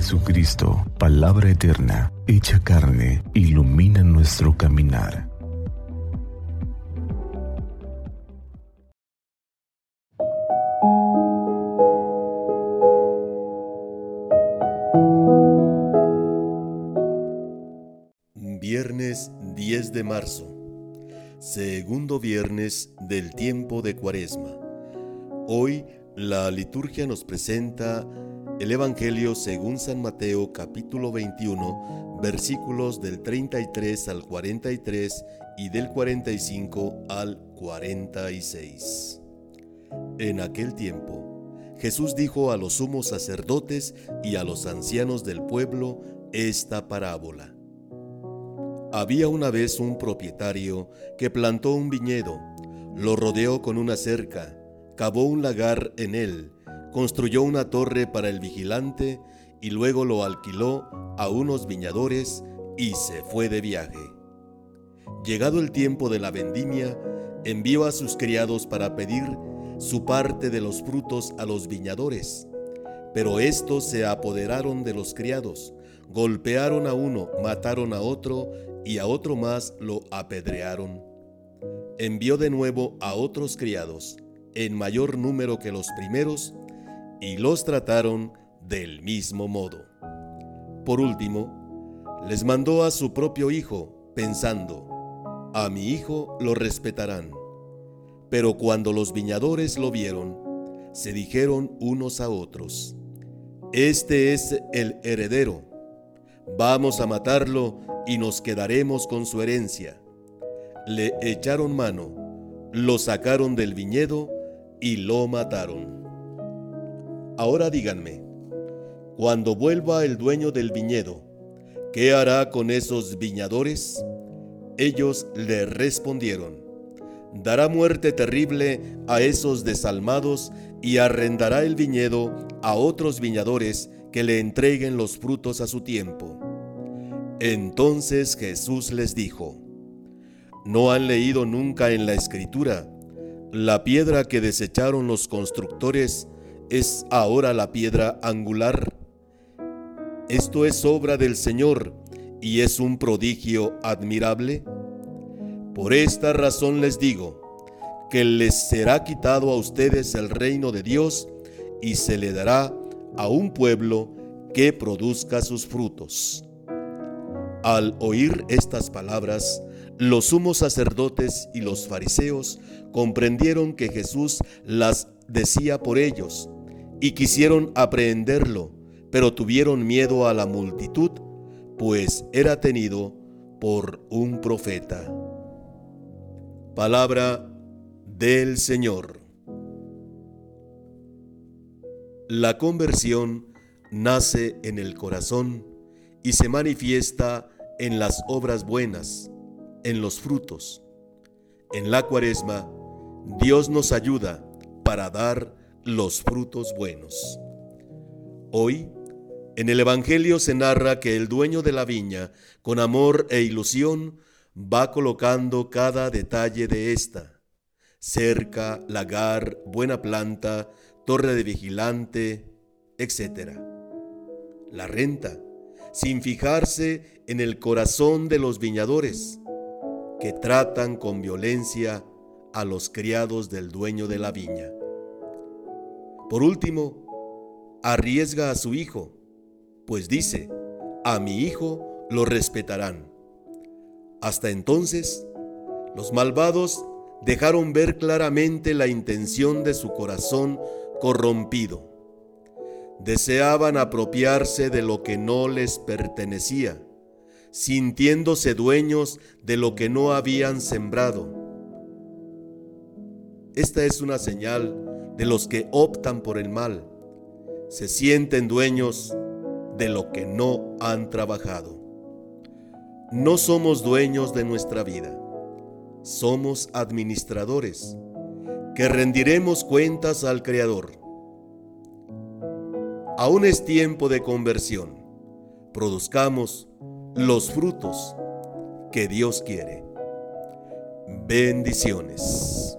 Jesucristo, palabra eterna, hecha carne, ilumina nuestro caminar. Viernes 10 de marzo, segundo viernes del tiempo de Cuaresma. Hoy la liturgia nos presenta el Evangelio según San Mateo capítulo 21 versículos del 33 al 43 y del 45 al 46. En aquel tiempo, Jesús dijo a los sumos sacerdotes y a los ancianos del pueblo esta parábola. Había una vez un propietario que plantó un viñedo, lo rodeó con una cerca, cavó un lagar en él, construyó una torre para el vigilante y luego lo alquiló a unos viñadores y se fue de viaje. Llegado el tiempo de la vendimia, envió a sus criados para pedir su parte de los frutos a los viñadores. Pero estos se apoderaron de los criados, golpearon a uno, mataron a otro y a otro más lo apedrearon. Envió de nuevo a otros criados, en mayor número que los primeros, y los trataron del mismo modo. Por último, les mandó a su propio hijo, pensando, a mi hijo lo respetarán. Pero cuando los viñadores lo vieron, se dijeron unos a otros, Este es el heredero, vamos a matarlo y nos quedaremos con su herencia. Le echaron mano, lo sacaron del viñedo y lo mataron. Ahora díganme, cuando vuelva el dueño del viñedo, ¿qué hará con esos viñadores? Ellos le respondieron, dará muerte terrible a esos desalmados y arrendará el viñedo a otros viñadores que le entreguen los frutos a su tiempo. Entonces Jesús les dijo, ¿no han leído nunca en la escritura la piedra que desecharon los constructores es ahora la piedra angular. Esto es obra del Señor y es un prodigio admirable. Por esta razón les digo, que les será quitado a ustedes el reino de Dios y se le dará a un pueblo que produzca sus frutos. Al oír estas palabras, los sumos sacerdotes y los fariseos comprendieron que Jesús las decía por ellos y quisieron aprehenderlo, pero tuvieron miedo a la multitud, pues era tenido por un profeta. Palabra del Señor. La conversión nace en el corazón y se manifiesta en las obras buenas, en los frutos. En la cuaresma, Dios nos ayuda para dar los frutos buenos. Hoy, en el Evangelio se narra que el dueño de la viña, con amor e ilusión, va colocando cada detalle de esta. Cerca, lagar, buena planta, torre de vigilante, etc. La renta, sin fijarse en el corazón de los viñadores, que tratan con violencia a los criados del dueño de la viña. Por último, arriesga a su hijo, pues dice, a mi hijo lo respetarán. Hasta entonces, los malvados dejaron ver claramente la intención de su corazón corrompido. Deseaban apropiarse de lo que no les pertenecía, sintiéndose dueños de lo que no habían sembrado. Esta es una señal de los que optan por el mal, se sienten dueños de lo que no han trabajado. No somos dueños de nuestra vida, somos administradores, que rendiremos cuentas al Creador. Aún es tiempo de conversión, produzcamos los frutos que Dios quiere. Bendiciones.